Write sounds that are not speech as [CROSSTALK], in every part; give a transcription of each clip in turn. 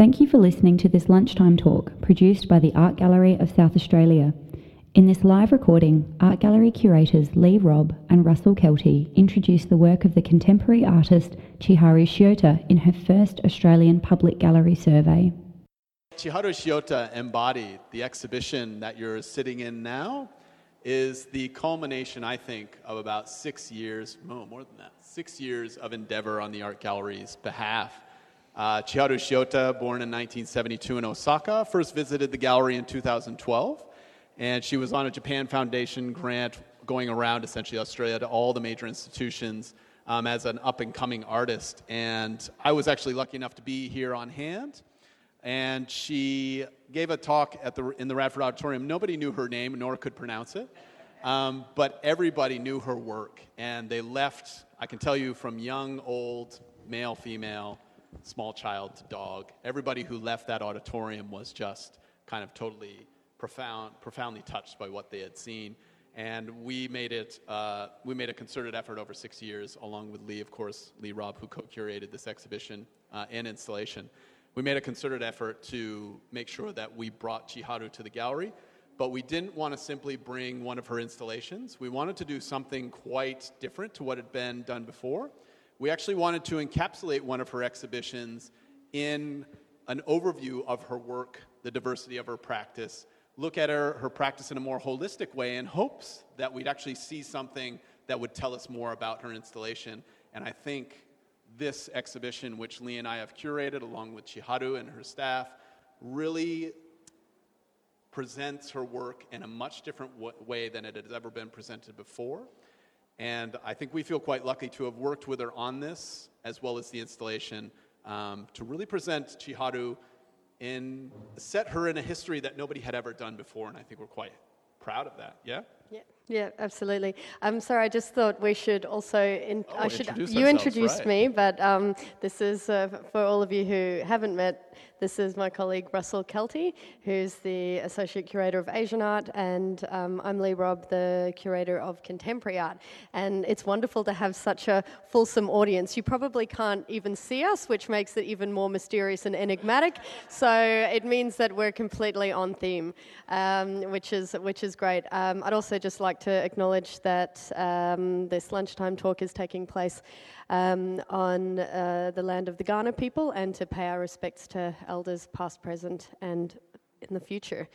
Thank you for listening to this lunchtime talk produced by the Art Gallery of South Australia. In this live recording, Art Gallery curators Lee Robb and Russell Kelty introduce the work of the contemporary artist Chiharu Shiota in her first Australian Public Gallery survey. Chiharu Shiota embodied the exhibition that you're sitting in now is the culmination, I think, of about six years, no, more than that, six years of endeavor on the Art Gallery's behalf. Uh, Chiharu Shiota, born in 1972 in Osaka, first visited the gallery in 2012, and she was on a Japan Foundation grant going around essentially Australia to all the major institutions um, as an up and coming artist. And I was actually lucky enough to be here on hand and she gave a talk at the, in the Radford Auditorium. Nobody knew her name, nor could pronounce it, um, but everybody knew her work. And they left, I can tell you, from young, old, male, female, small child, dog. Everybody who left that auditorium was just kind of totally profound, profoundly touched by what they had seen. And we made it, uh, we made a concerted effort over six years, along with Lee, of course, Lee Robb, who co-curated this exhibition uh, and installation we made a concerted effort to make sure that we brought Chiharu to the gallery, but we didn't want to simply bring one of her installations. We wanted to do something quite different to what had been done before. We actually wanted to encapsulate one of her exhibitions in an overview of her work, the diversity of her practice, look at her, her practice in a more holistic way in hopes that we'd actually see something that would tell us more about her installation. And I think this exhibition, which Lee and I have curated along with Chiharu and her staff, really presents her work in a much different w- way than it has ever been presented before. And I think we feel quite lucky to have worked with her on this, as well as the installation, um, to really present Chiharu in, set her in a history that nobody had ever done before. And I think we're quite proud of that. Yeah? Yeah. Yeah, absolutely. I'm um, sorry, I just thought we should also. In, oh, I should. Introduce you introduced right. me, but um, this is uh, for all of you who haven't met. This is my colleague Russell Kelty, who's the associate curator of Asian art, and um, I'm Lee Robb, the curator of contemporary art. And it's wonderful to have such a fulsome audience. You probably can't even see us, which makes it even more mysterious and enigmatic. So it means that we're completely on theme, um, which is which is great. Um, I'd also just like to acknowledge that um, this lunchtime talk is taking place um, on uh, the land of the Kaurna people and to pay our respects to elders past, present, and in the future.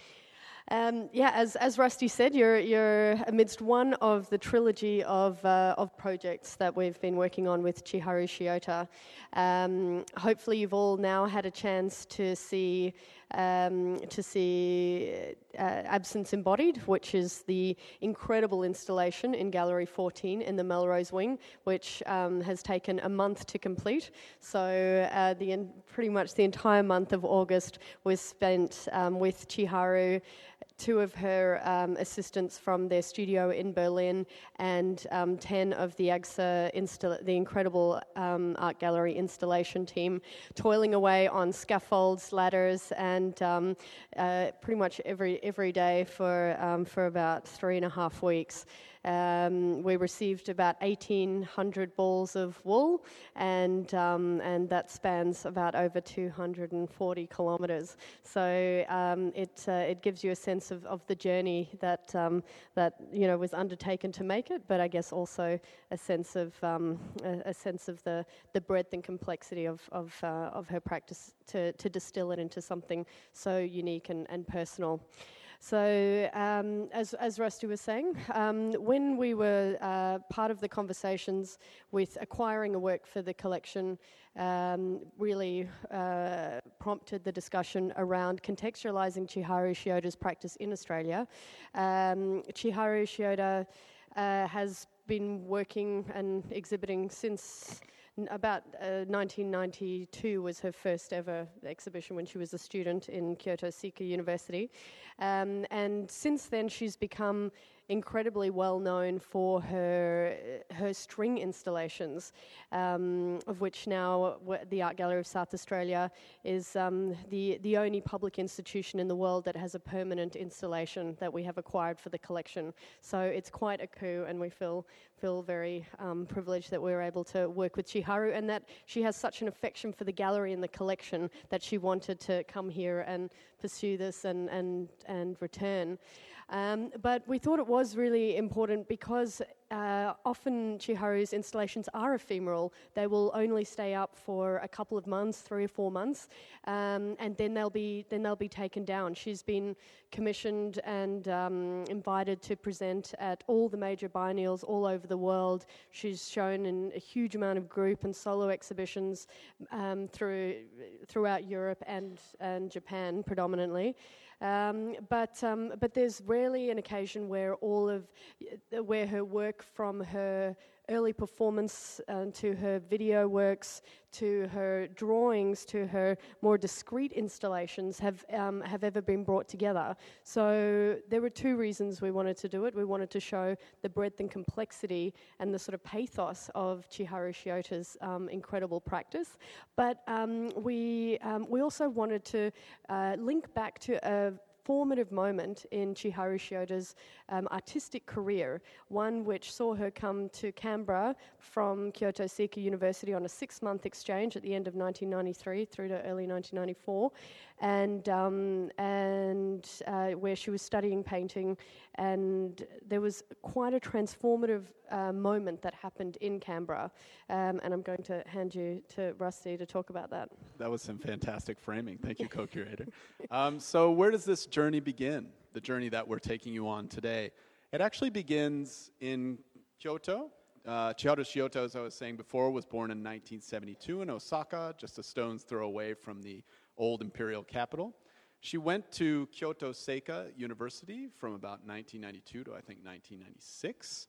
Um, yeah, as, as Rusty said, you're, you're amidst one of the trilogy of, uh, of projects that we've been working on with Chiharu Shiota. Um, hopefully, you've all now had a chance to see um, to see uh, Absence Embodied, which is the incredible installation in Gallery 14 in the Melrose Wing, which um, has taken a month to complete. So uh, the pretty much the entire month of August was spent um, with Chiharu two of her um, assistants from their studio in Berlin, and um, 10 of the AGSA, install- the incredible um, art gallery installation team, toiling away on scaffolds, ladders, and um, uh, pretty much every, every day for, um, for about three and a half weeks. Um, we received about 1,800 balls of wool, and, um, and that spans about over 240 kilometres. So um, it, uh, it gives you a sense of, of the journey that, um, that you know, was undertaken to make it, but I guess also a sense of, um, a, a, sense of the, the breadth and complexity of, of, uh, of her practice to, to distill it into something so unique and, and personal. So, um, as, as Rusty was saying, um, when we were uh, part of the conversations with acquiring a work for the collection, um, really uh, prompted the discussion around contextualizing Chiharu Shiota's practice in Australia. Um, Chiharu Shiota uh, has been working and exhibiting since about uh, 1992 was her first ever exhibition when she was a student in Kyoto Seika University. Um, and since then, she's become incredibly well known for her her string installations, um, of which now the Art Gallery of South Australia is um, the the only public institution in the world that has a permanent installation that we have acquired for the collection. So it's quite a coup, and we feel feel very um, privileged that we were able to work with Chiharu and that she has such an affection for the gallery and the collection that she wanted to come here and pursue this and, and, and return. Um, but we thought it was really important because uh, often Chiharu's installations are ephemeral. They will only stay up for a couple of months, three or four months, um, and then they'll be then they'll be taken down. She's been commissioned and um, invited to present at all the major biennials all over the world. She's shown in a huge amount of group and solo exhibitions um, through throughout Europe and and Japan predominantly. Um, but um, but there's rarely an occasion where all of where her work from her early performance uh, to her video works to her drawings to her more discrete installations have um, have ever been brought together. So there were two reasons we wanted to do it. We wanted to show the breadth and complexity and the sort of pathos of Chiharu Shiota's um, incredible practice, but um, we um, we also wanted to uh, link back to a formative moment in Chiharu Shiota's um, artistic career, one which saw her come to Canberra from Kyoto Seika University on a six month exchange at the end of 1993 through to early 1994, and, um, and uh, where she was studying painting. And there was quite a transformative uh, moment that happened in Canberra. Um, and I'm going to hand you to Rusty to talk about that. That was some fantastic framing. Thank you, co curator. [LAUGHS] um, so, where does this journey begin? The journey that we're taking you on today. It actually begins in Kyoto. Uh, Chiharu Shiota, as I was saying before, was born in 1972 in Osaka, just a stone's throw away from the old imperial capital. She went to Kyoto Seika University from about 1992 to I think 1996.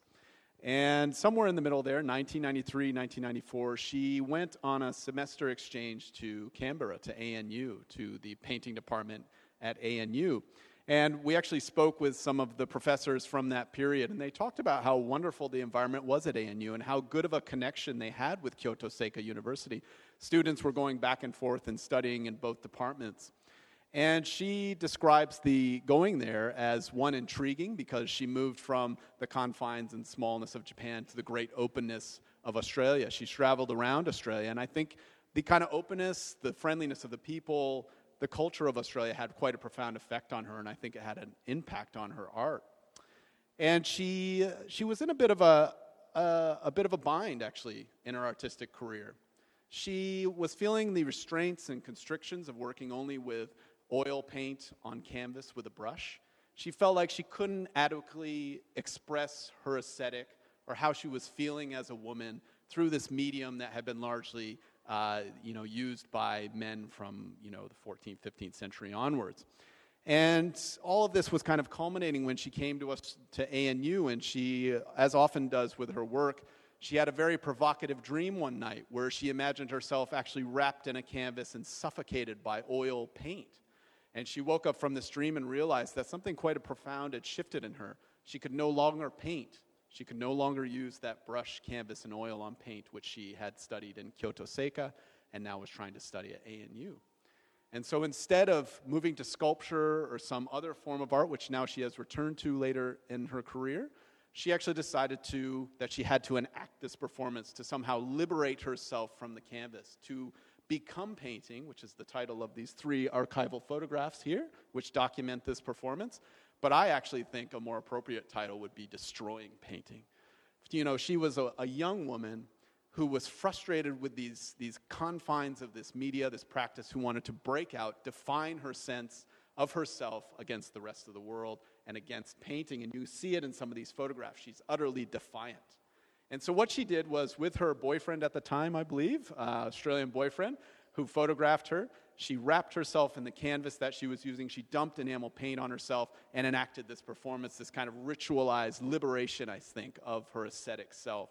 And somewhere in the middle there, 1993, 1994, she went on a semester exchange to Canberra, to ANU, to the painting department at ANU. And we actually spoke with some of the professors from that period, and they talked about how wonderful the environment was at ANU and how good of a connection they had with Kyoto Seika University. Students were going back and forth and studying in both departments. And she describes the going there as one intriguing because she moved from the confines and smallness of Japan to the great openness of Australia. She's traveled around Australia, and I think the kind of openness, the friendliness of the people, the culture of Australia had quite a profound effect on her, and I think it had an impact on her art. And she, she was in a bit of a, a, a bit of a bind, actually, in her artistic career. She was feeling the restraints and constrictions of working only with oil paint on canvas with a brush. She felt like she couldn't adequately express her aesthetic or how she was feeling as a woman through this medium that had been largely uh, you know, used by men from you know, the 14th, 15th century onwards. And all of this was kind of culminating when she came to us to ANU, and she, as often does with her work, she had a very provocative dream one night where she imagined herself actually wrapped in a canvas and suffocated by oil paint. And she woke up from this dream and realized that something quite profound had shifted in her. She could no longer paint. She could no longer use that brush, canvas, and oil on paint, which she had studied in Kyoto Seika and now was trying to study at ANU. And so instead of moving to sculpture or some other form of art, which now she has returned to later in her career, she actually decided to that she had to enact this performance to somehow liberate herself from the canvas to become painting which is the title of these three archival photographs here which document this performance but i actually think a more appropriate title would be destroying painting you know she was a, a young woman who was frustrated with these, these confines of this media this practice who wanted to break out define her sense of herself against the rest of the world and against painting. And you see it in some of these photographs. She's utterly defiant. And so, what she did was, with her boyfriend at the time, I believe, uh, Australian boyfriend, who photographed her, she wrapped herself in the canvas that she was using. She dumped enamel paint on herself and enacted this performance, this kind of ritualized liberation, I think, of her aesthetic self.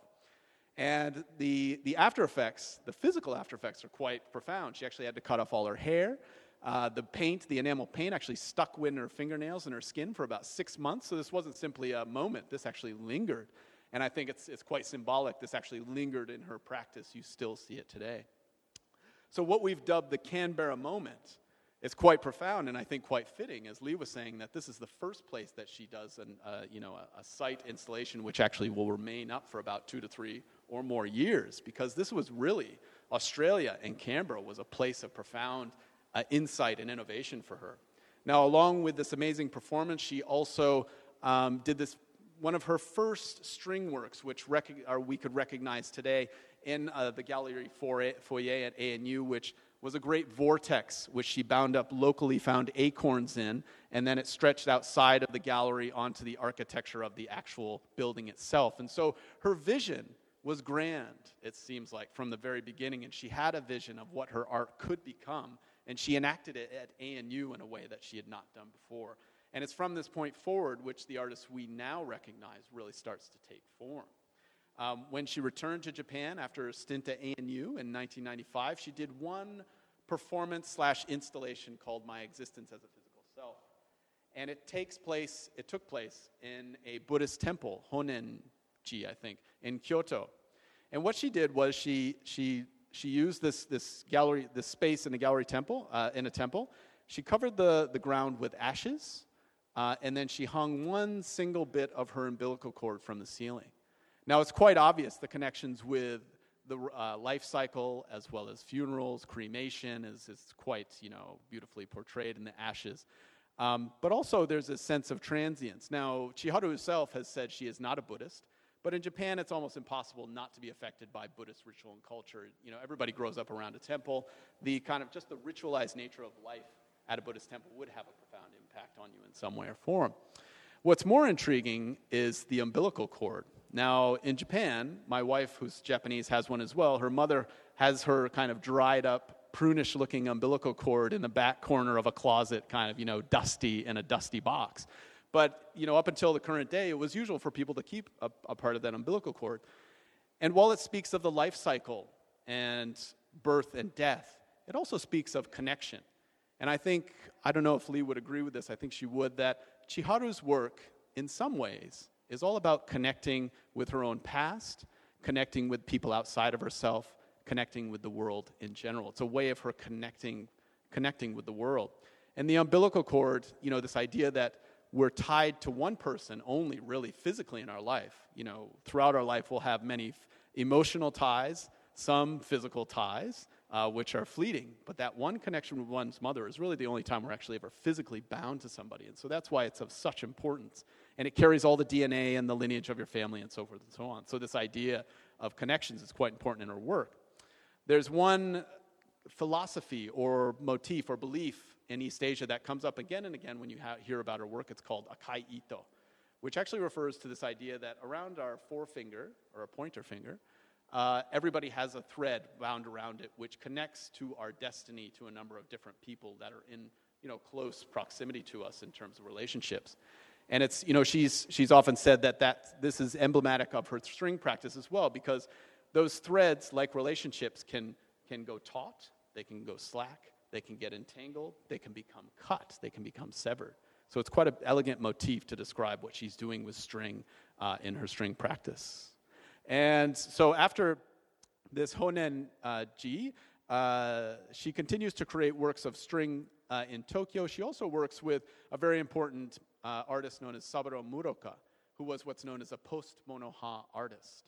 And the, the after effects, the physical after effects, are quite profound. She actually had to cut off all her hair. Uh, the paint, the enamel paint, actually stuck in her fingernails and her skin for about six months. So this wasn't simply a moment, this actually lingered. And I think it's, it's quite symbolic. This actually lingered in her practice. You still see it today. So, what we've dubbed the Canberra moment is quite profound and I think quite fitting, as Lee was saying, that this is the first place that she does an, uh, you know, a, a site installation which actually will remain up for about two to three or more years, because this was really Australia and Canberra was a place of profound uh, insight and innovation for her. Now, along with this amazing performance, she also um, did this one of her first string works, which rec- we could recognize today in uh, the gallery foyer at ANU, which was a great vortex, which she bound up locally found acorns in, and then it stretched outside of the gallery onto the architecture of the actual building itself. And so her vision was grand, it seems like, from the very beginning, and she had a vision of what her art could become, and she enacted it at ANU in a way that she had not done before. And it's from this point forward which the artist we now recognize really starts to take form. Um, when she returned to Japan after a stint at ANU in 1995, she did one performance slash installation called My Existence as a Physical Self. And it takes place, it took place in a Buddhist temple, Honenji, I think, in Kyoto. And what she did was she, she, she used this, this gallery, this space in a gallery temple, uh, in a temple. She covered the, the ground with ashes, uh, and then she hung one single bit of her umbilical cord from the ceiling. Now, it's quite obvious the connections with the uh, life cycle as well as funerals, cremation is, is quite, you know, beautifully portrayed in the ashes. Um, but also there's a sense of transience. Now, Chiharu herself has said she is not a Buddhist, but in Japan it's almost impossible not to be affected by Buddhist ritual and culture. You know, everybody grows up around a temple. The kind of just the ritualized nature of life at a Buddhist temple would have a profound impact on you in some way or form. What's more intriguing is the umbilical cord. Now, in Japan, my wife, who's Japanese, has one as well. Her mother has her kind of dried up, prunish looking umbilical cord in the back corner of a closet, kind of, you know, dusty in a dusty box. But, you know, up until the current day, it was usual for people to keep a, a part of that umbilical cord. And while it speaks of the life cycle and birth and death, it also speaks of connection. And I think, I don't know if Lee would agree with this, I think she would, that Chiharu's work, in some ways, is all about connecting with her own past, connecting with people outside of herself, connecting with the world in general. It's a way of her connecting, connecting with the world. And the umbilical cord, you know, this idea that we're tied to one person only really physically in our life. You know, throughout our life, we'll have many f- emotional ties, some physical ties, uh, which are fleeting. But that one connection with one's mother is really the only time we're actually ever physically bound to somebody. And so that's why it's of such importance and it carries all the DNA and the lineage of your family and so forth and so on. So, this idea of connections is quite important in her work. There's one philosophy or motif or belief in East Asia that comes up again and again when you ha- hear about her work. It's called Akai Ito, which actually refers to this idea that around our forefinger or a pointer finger, uh, everybody has a thread bound around it which connects to our destiny to a number of different people that are in you know, close proximity to us in terms of relationships. And it's, you know, she's, she's often said that, that this is emblematic of her string practice as well, because those threads, like relationships, can, can go taut, they can go slack, they can get entangled, they can become cut, they can become severed. So it's quite an elegant motif to describe what she's doing with string uh, in her string practice. And so after this Honen uh, Ji, uh, she continues to create works of string uh, in Tokyo. She also works with a very important uh, artist known as Saburo Muraoka, who was what's known as a post monoha artist.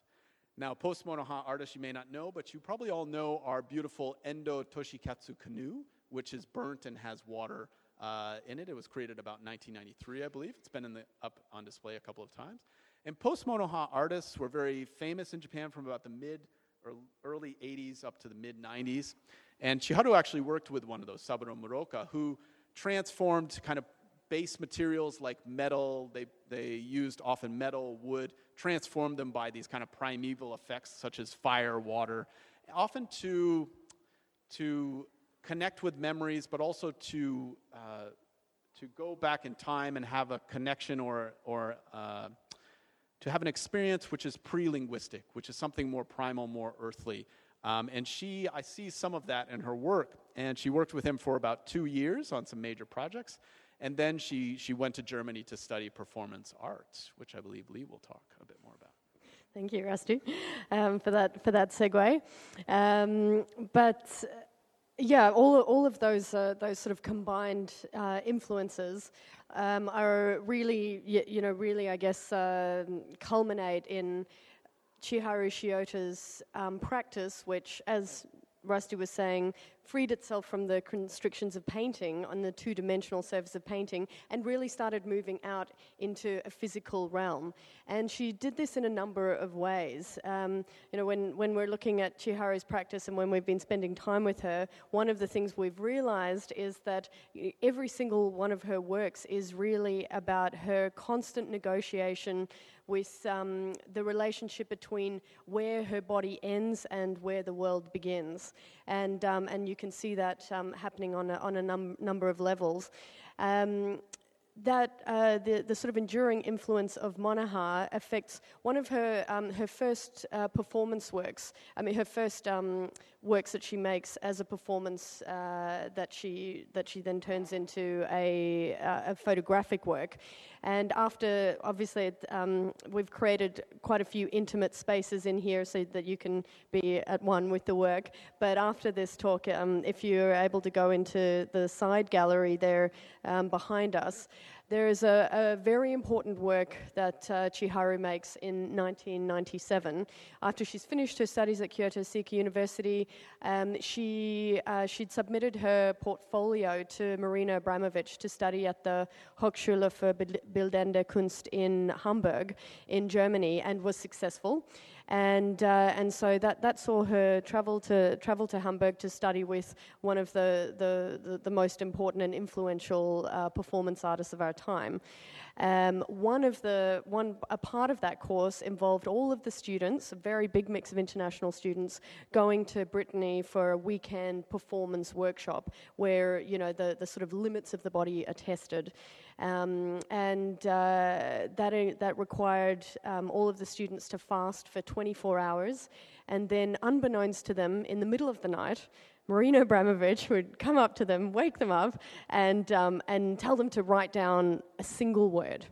Now, post monoha artists you may not know, but you probably all know our beautiful Endo Toshikatsu canoe, which is burnt and has water uh, in it. It was created about 1993, I believe. It's been the, up on display a couple of times. And post monoha artists were very famous in Japan from about the mid or early 80s up to the mid 90s. And Chiharu actually worked with one of those, Saburo Muraoka, who transformed kind of base materials like metal, they, they used often metal, wood, transformed them by these kind of primeval effects such as fire, water, often to, to connect with memories, but also to, uh, to go back in time and have a connection or, or uh, to have an experience which is pre linguistic, which is something more primal, more earthly. Um, and she, I see some of that in her work. And she worked with him for about two years on some major projects. And then she, she went to Germany to study performance art, which I believe Lee will talk a bit more about. Thank you, Rusty, um, for that for that segue. Um, but yeah, all all of those uh, those sort of combined uh, influences um, are really you, know really I guess uh, culminate in Chiharu Shiota's um, practice, which, as Rusty was saying, freed itself from the constrictions of painting on the two dimensional surface of painting and really started moving out into a physical realm. And she did this in a number of ways. Um, you know, when, when we're looking at Chiharu's practice and when we've been spending time with her, one of the things we've realized is that every single one of her works is really about her constant negotiation with um, the relationship between where her body ends and where the world begins. And, um, and you can see that um, happening on a, on a num- number of levels. Um, that uh, the, the sort of enduring influence of Monoha affects one of her, um, her first uh, performance works. I mean, her first um, works that she makes as a performance uh, that, she, that she then turns into a, uh, a photographic work. And after, obviously, um, we've created quite a few intimate spaces in here so that you can be at one with the work. But after this talk, um, if you're able to go into the side gallery there um, behind us, there is a, a very important work that uh, Chiharu makes in 1997. After she's finished her studies at Kyoto Seika University, um, she, uh, she'd submitted her portfolio to Marina Abramovic to study at the Hochschule für Bildende Kunst in Hamburg in Germany and was successful and uh, and so that, that saw her travel to travel to Hamburg to study with one of the the, the, the most important and influential uh, performance artists of our time. Um, one of the one a part of that course involved all of the students, a very big mix of international students, going to Brittany for a weekend performance workshop where you know the the sort of limits of the body are tested. Um, and uh, that, that required um, all of the students to fast for 24 hours. And then, unbeknownst to them, in the middle of the night, Marina Abramovic would come up to them, wake them up, and, um, and tell them to write down a single word.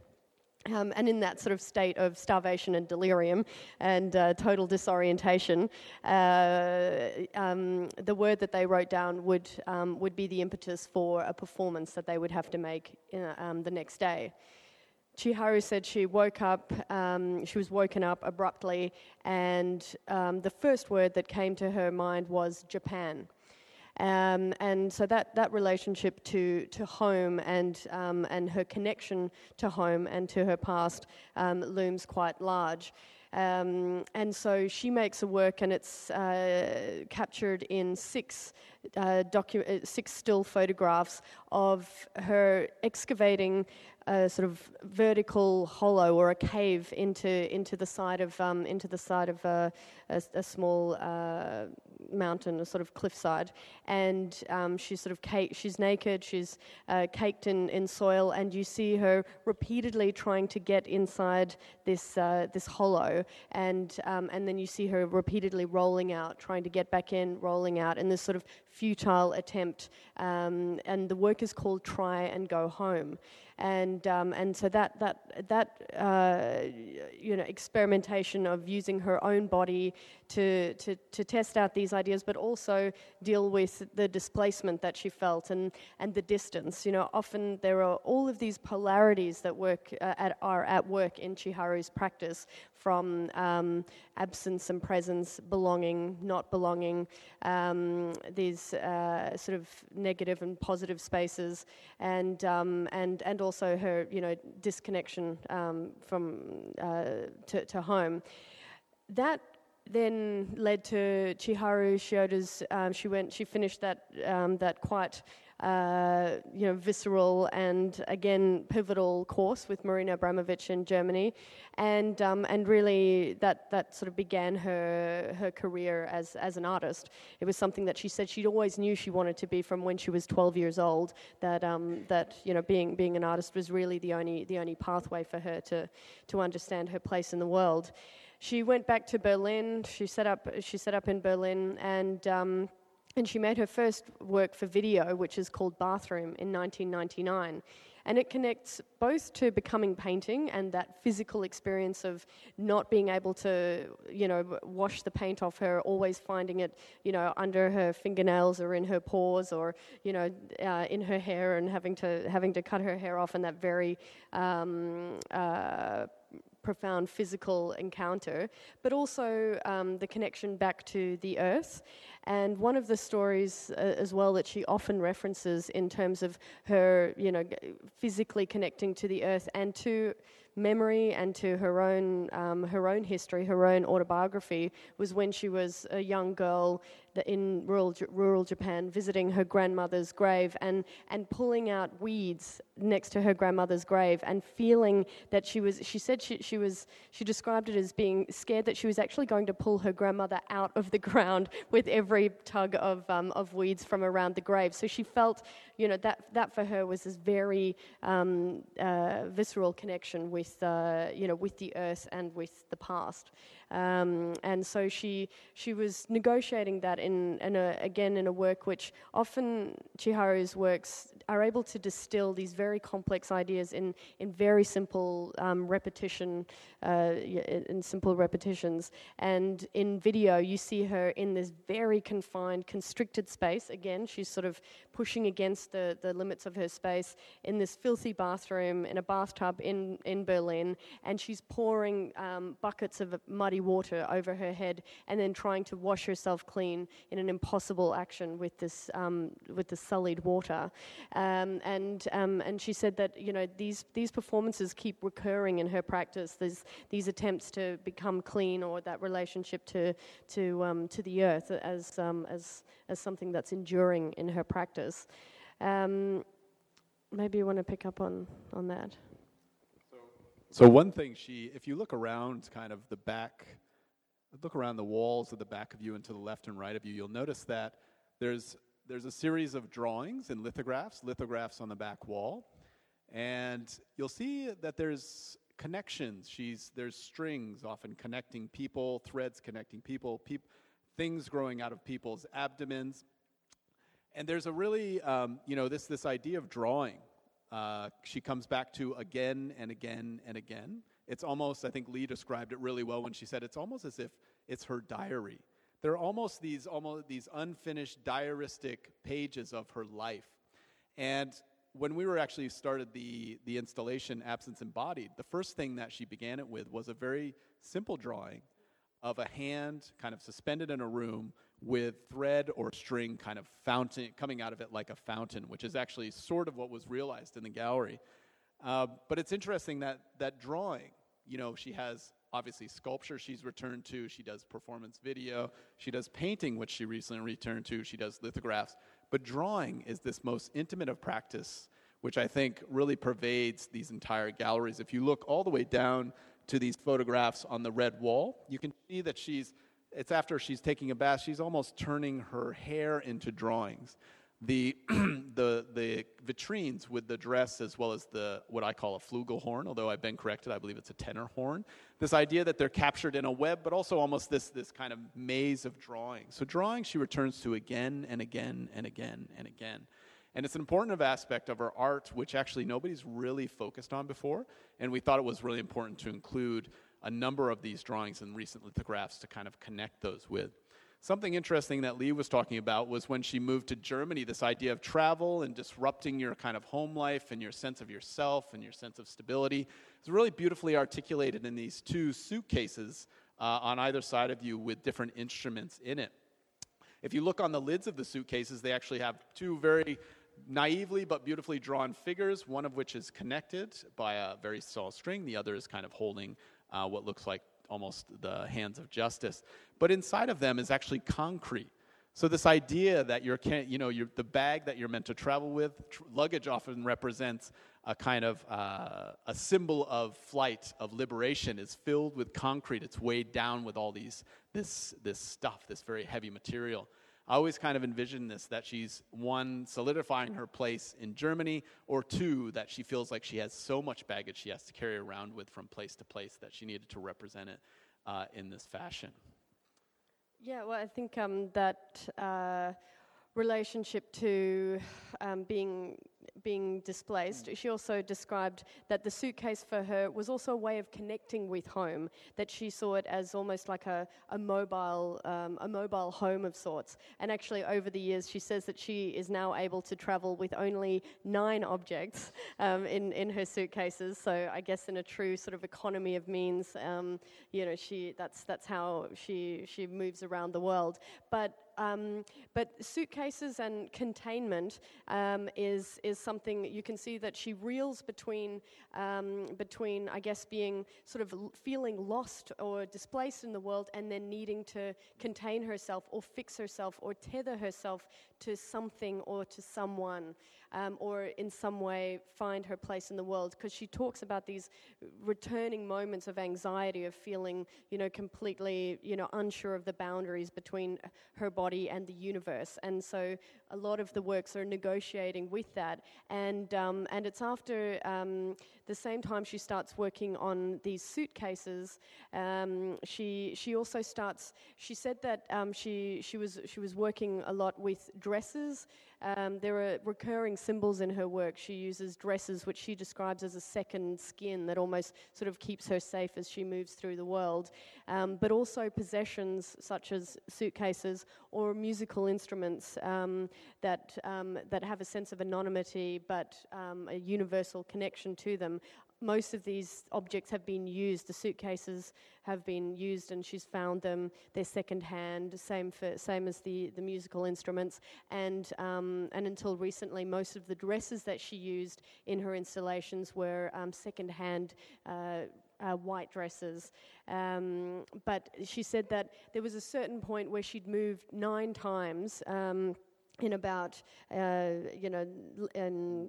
Um, and in that sort of state of starvation and delirium and uh, total disorientation, uh, um, the word that they wrote down would, um, would be the impetus for a performance that they would have to make in, um, the next day. Chiharu said she woke up, um, she was woken up abruptly, and um, the first word that came to her mind was Japan. Um, and so that, that relationship to, to home and, um, and her connection to home and to her past um, looms quite large. Um, and so she makes a work, and it's uh, captured in six, uh, docu- uh, six still photographs of her excavating a sort of vertical hollow or a cave into into the side of um, into the side of a, a, a small uh, mountain, a sort of cliffside, and um, she's sort of cake, she's naked, she's uh, caked in, in soil, and you see her repeatedly trying to get inside this uh, this hollow, and um, and then you see her repeatedly rolling out, trying to get back in, rolling out, in this sort of futile attempt. Um, and the work is called "Try and Go Home." and um, and so that that that uh, you know experimentation of using her own body to, to to test out these ideas, but also deal with the displacement that she felt and and the distance. You know, often there are all of these polarities that work uh, at, are at work in Chiharu's practice, from um, absence and presence, belonging, not belonging, um, these uh, sort of negative and positive spaces, and um, and and also her, you know, disconnection um, from uh, to, to home. That then led to Chiharu Shiota's. Um, she went. She finished that um, that quite uh, you know, visceral and again pivotal course with Marina Abramovic in Germany, and um, and really that that sort of began her her career as as an artist. It was something that she said she'd always knew she wanted to be from when she was 12 years old. That um, that you know being being an artist was really the only the only pathway for her to to understand her place in the world she went back to Berlin. She set up she set up in Berlin and. Um, and she made her first work for video, which is called Bathroom, in 1999. And it connects both to becoming painting and that physical experience of not being able to, you know, wash the paint off her, always finding it, you know, under her fingernails or in her pores or, you know, uh, in her hair and having to having to cut her hair off and that very um, uh, profound physical encounter, but also um, the connection back to the earth. And one of the stories uh, as well that she often references in terms of her, you know, physically connecting to the earth and to memory and to her own um, her own history, her own autobiography, was when she was a young girl in rural rural Japan, visiting her grandmother's grave and and pulling out weeds next to her grandmother's grave and feeling that she was. She said she she was she described it as being scared that she was actually going to pull her grandmother out of the [LAUGHS] ground with every tug of um, of weeds from around the grave. So she felt, you know, that that for her was this very um, uh, visceral connection with uh, you know with the earth and with the past. Um, and so she she was negotiating that in, in a, again in a work which often Chiharu's works are able to distill these very complex ideas in in very simple um, repetition uh, in simple repetitions. And in video, you see her in this very confined, constricted space. Again, she's sort of pushing against the, the limits of her space in this filthy bathroom in a bathtub in, in Berlin, and she's pouring um, buckets of muddy water over her head and then trying to wash herself clean in an impossible action with this, um, with the sullied water. Um, and, um, and she said that, you know, these, these performances keep recurring in her practice. There's these attempts to become clean or that relationship to, to, um, to the earth as, um, as, as something that's enduring in her practice. Maybe you want to pick up on, on that. So, one thing she, if you look around kind of the back, look around the walls of the back of you and to the left and right of you, you'll notice that there's, there's a series of drawings and lithographs, lithographs on the back wall. And you'll see that there's connections. She's, there's strings often connecting people, threads connecting people, peop, things growing out of people's abdomens. And there's a really, um, you know, this, this idea of drawing. Uh, she comes back to again and again and again. It's almost, I think Lee described it really well when she said it's almost as if it's her diary. There are almost these, almost these unfinished diaristic pages of her life. And when we were actually started the, the installation Absence Embodied, the first thing that she began it with was a very simple drawing of a hand kind of suspended in a room with thread or string kind of fountain coming out of it like a fountain, which is actually sort of what was realized in the gallery. Uh, but it's interesting that that drawing, you know, she has obviously sculpture she's returned to, she does performance video, she does painting, which she recently returned to, she does lithographs. But drawing is this most intimate of practice, which I think really pervades these entire galleries. If you look all the way down to these photographs on the red wall, you can see that she's, it's after she's taking a bath, she's almost turning her hair into drawings the, [CLEARS THROAT] the, the vitrines with the dress as well as the what I call a flugelhorn, although I've been corrected, I believe it's a tenor horn. This idea that they're captured in a web, but also almost this, this kind of maze of drawing. So drawing she returns to again and again and again and again. And it's an important aspect of her art, which actually nobody's really focused on before. And we thought it was really important to include a number of these drawings and recent lithographs to kind of connect those with. Something interesting that Lee was talking about was when she moved to Germany, this idea of travel and disrupting your kind of home life and your sense of yourself and your sense of stability. It's really beautifully articulated in these two suitcases uh, on either side of you with different instruments in it. If you look on the lids of the suitcases, they actually have two very naively but beautifully drawn figures, one of which is connected by a very small string, the other is kind of holding uh, what looks like almost the hands of justice. But inside of them is actually concrete. So this idea that you're, you know, you're, the bag that you're meant to travel with, tr- luggage often represents a kind of uh, a symbol of flight, of liberation, is filled with concrete. It's weighed down with all these this this stuff, this very heavy material. I always kind of envision this that she's one, solidifying her place in Germany, or two, that she feels like she has so much baggage she has to carry around with from place to place that she needed to represent it uh, in this fashion. Yeah, well, I think um, that uh, relationship to um, being being displaced, she also described that the suitcase for her was also a way of connecting with home. That she saw it as almost like a, a mobile um, a mobile home of sorts. And actually, over the years, she says that she is now able to travel with only nine objects um, in in her suitcases. So I guess in a true sort of economy of means, um, you know, she that's that's how she she moves around the world. But um, but suitcases and containment um, is is something you can see that she reels between um, between I guess being sort of feeling lost or displaced in the world and then needing to contain herself or fix herself or tether herself to something or to someone um, or in some way find her place in the world because she talks about these returning moments of anxiety of feeling you know completely you know unsure of the boundaries between her body and the universe. And so a lot of the works are negotiating with that. And, um, and it's after um, the same time she starts working on these suitcases, um, she, she also starts, she said that um, she, she, was, she was working a lot with dresses. Um, there are recurring symbols in her work. She uses dresses, which she describes as a second skin that almost sort of keeps her safe as she moves through the world. Um, but also possessions such as suitcases or musical instruments um, that, um, that have a sense of anonymity but um, a universal connection to them. Most of these objects have been used. The suitcases have been used, and she's found them. They're secondhand, same for same as the, the musical instruments. And um, and until recently, most of the dresses that she used in her installations were um, secondhand. Uh, uh, white dresses. Um, but she said that there was a certain point where she'd moved nine times. Um, in about uh, you know in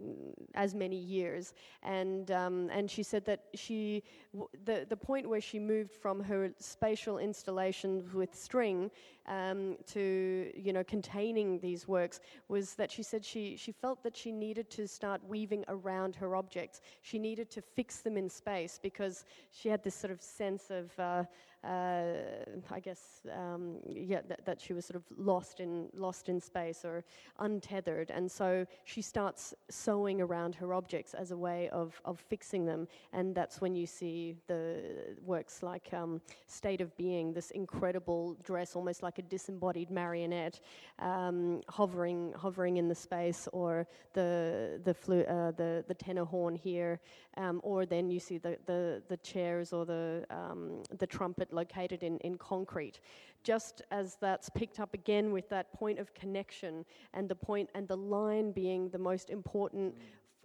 as many years. And um, and she said that she w- the the point where she moved from her spatial installations with string um, to you know containing these works was that she said she she felt that she needed to start weaving around her objects. She needed to fix them in space because she had this sort of sense of uh, I guess, um, yeah, that, that, she was sort of lost in lost in space or untethered, and so she starts sewing around her objects as a way of of fixing them, and that's when you see the works like um, State of Being, this incredible dress, almost like a disembodied marionette, um, hovering hovering in the space, or the the flu- uh, the the tenor horn here, um, or then you see the the, the chairs or the um, the trumpet located in, in concrete. Just as that's picked up again with that point of connection and the point and the line being the most important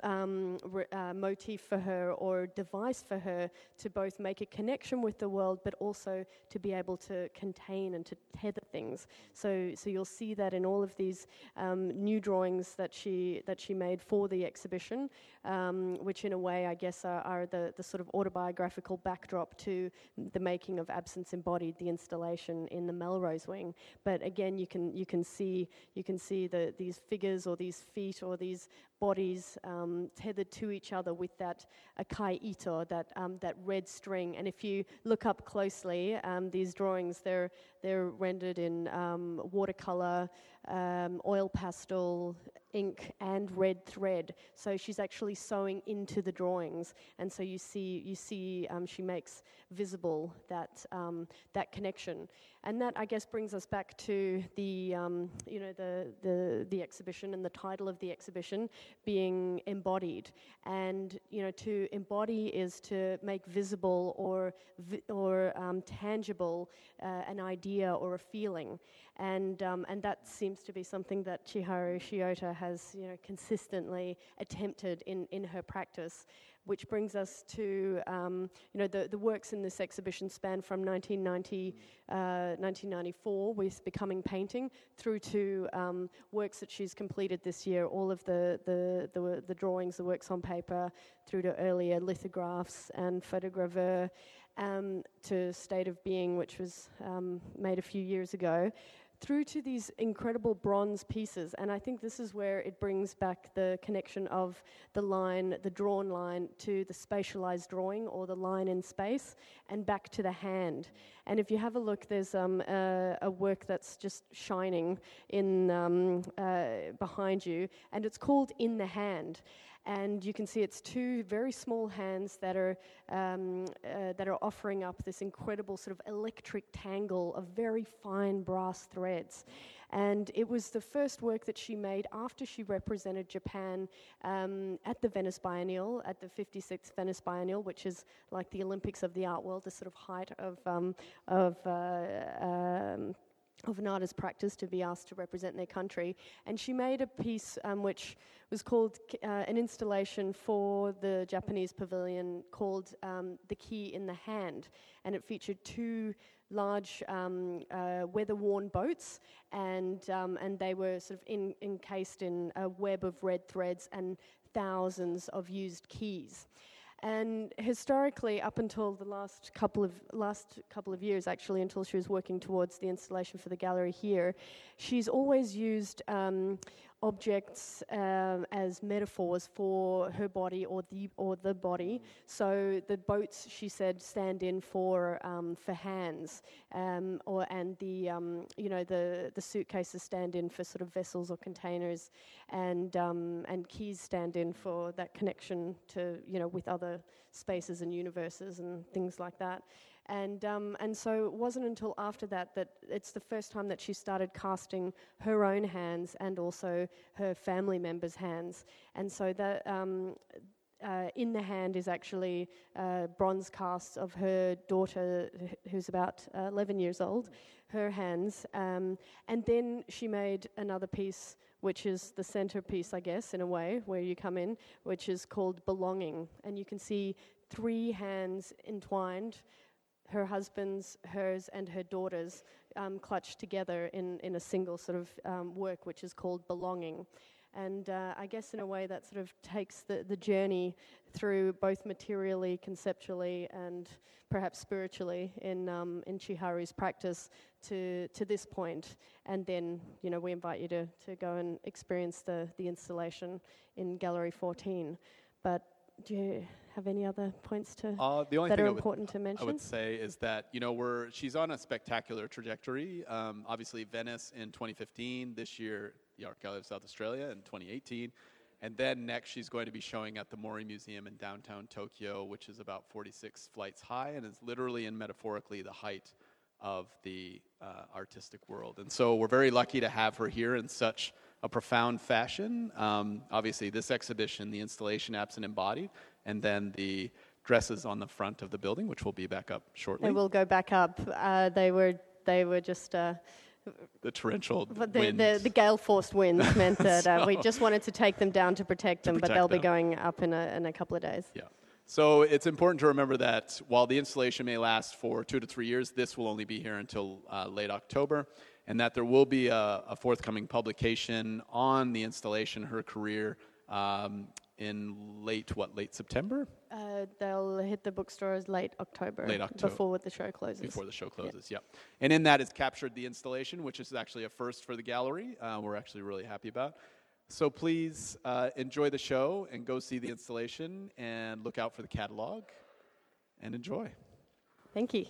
um, uh, motif for her or device for her to both make a connection with the world, but also to be able to contain and to tether things. So, so you'll see that in all of these um, new drawings that she that she made for the exhibition, um, which in a way I guess are, are, the the sort of autobiographical backdrop to the making of Absence Embodied, the installation in the Melrose Wing. But again, you can you can see you can see the these figures or these feet or these bodies um, tethered to each other with that akai ito, that, um, that red string. And if you look up closely, um, these drawings, they're, they're rendered in um, watercolor, um, oil pastel, ink and red thread. So she's actually sewing into the drawings, and so you see you see um, she makes visible that um, that connection, and that I guess brings us back to the um, you know the, the the exhibition and the title of the exhibition being embodied, and you know to embody is to make visible or vi- or um, tangible uh, an idea or a feeling, and um, and that seems to be something that Chiharu Shiota has you know, consistently attempted in, in her practice, which brings us to um, you know, the, the works in this exhibition span from 1990, uh, 1994 with Becoming Painting through to um, works that she's completed this year, all of the, the, the, the drawings, the works on paper, through to earlier lithographs and photogravure, um, to State of Being, which was um, made a few years ago through to these incredible bronze pieces. And I think this is where it brings back the connection of the line, the drawn line, to the spatialized drawing or the line in space, and back to the hand. And if you have a look, there's um, a, a, work that's just shining in um, uh, behind you, and it's called In the Hand and you can see it's two very small hands that are um, uh, that are offering up this incredible sort of electric tangle of very fine brass threads. And it was the first work that she made after she represented Japan um, at the Venice Biennial, at the 56th Venice Biennial, which is like the Olympics of the art world, the sort of height of um, of uh, um, of an artist's practice to be asked to represent their country. And she made a piece um, which was called uh, an installation for the Japanese pavilion called um, The Key in the Hand. And it featured two large um, uh, weather worn boats, and, um, and they were sort of in, encased in a web of red threads and thousands of used keys. And historically, up until the last couple of last couple of years, actually, until she was working towards the installation for the gallery here, she's always used um, objects um, as metaphors for her body or the or the body. So the boats, she said, stand in for um, for hands, um, or and the um, you know the the suitcases stand in for sort of vessels or containers, and um, and keys stand in for that connection to you know with other spaces and universes and things like that. And, um, and so it wasn't until after that that it's the first time that she started casting her own hands and also her family members' hands. And so that, um, uh, in the hand is actually uh, bronze casts of her daughter, who's about uh, 11 years old, her hands. Um, and then she made another piece, which is the centerpiece, I guess, in a way, where you come in, which is called Belonging. And you can see three hands entwined her husband's, hers, and her daughter's um, clutched together in, in a single sort of um, work, which is called Belonging. And uh, I guess in a way that sort of takes the, the journey through both materially, conceptually, and perhaps spiritually in, um, in Chiharu's practice to, to this point. And then, you know, we invite you to, to go and experience the, the installation in Gallery 14. But do you have any other points to uh, the only that thing are I would, important to mention? I would say is that you know we're she's on a spectacular trajectory. Um, obviously, Venice in 2015. This year, the Art Gallery of South Australia in 2018. And then next, she's going to be showing at the Mori Museum in downtown Tokyo, which is about 46 flights high and is literally and metaphorically the height of the uh, artistic world. And so we're very lucky to have her here in such a profound fashion. Um, obviously, this exhibition, the installation Absent Embodied, and then the dresses on the front of the building, which will be back up shortly. They will go back up. Uh, they were they were just. Uh, the torrential the, the, the gale force winds [LAUGHS] meant that uh, we just wanted to take them down to protect them, protect but they'll them. be going up in a, in a couple of days. Yeah. So it's important to remember that while the installation may last for two to three years, this will only be here until uh, late October, and that there will be a, a forthcoming publication on the installation, her career, um, in late what late September uh, they'll hit the bookstores late October, Late October. before the show closes. before the show closes. Yep. And in that is captured the installation, which is actually a first for the gallery. Uh, we're actually really happy about. So please uh, enjoy the show and go see the installation and look out for the catalog and enjoy. Thank you.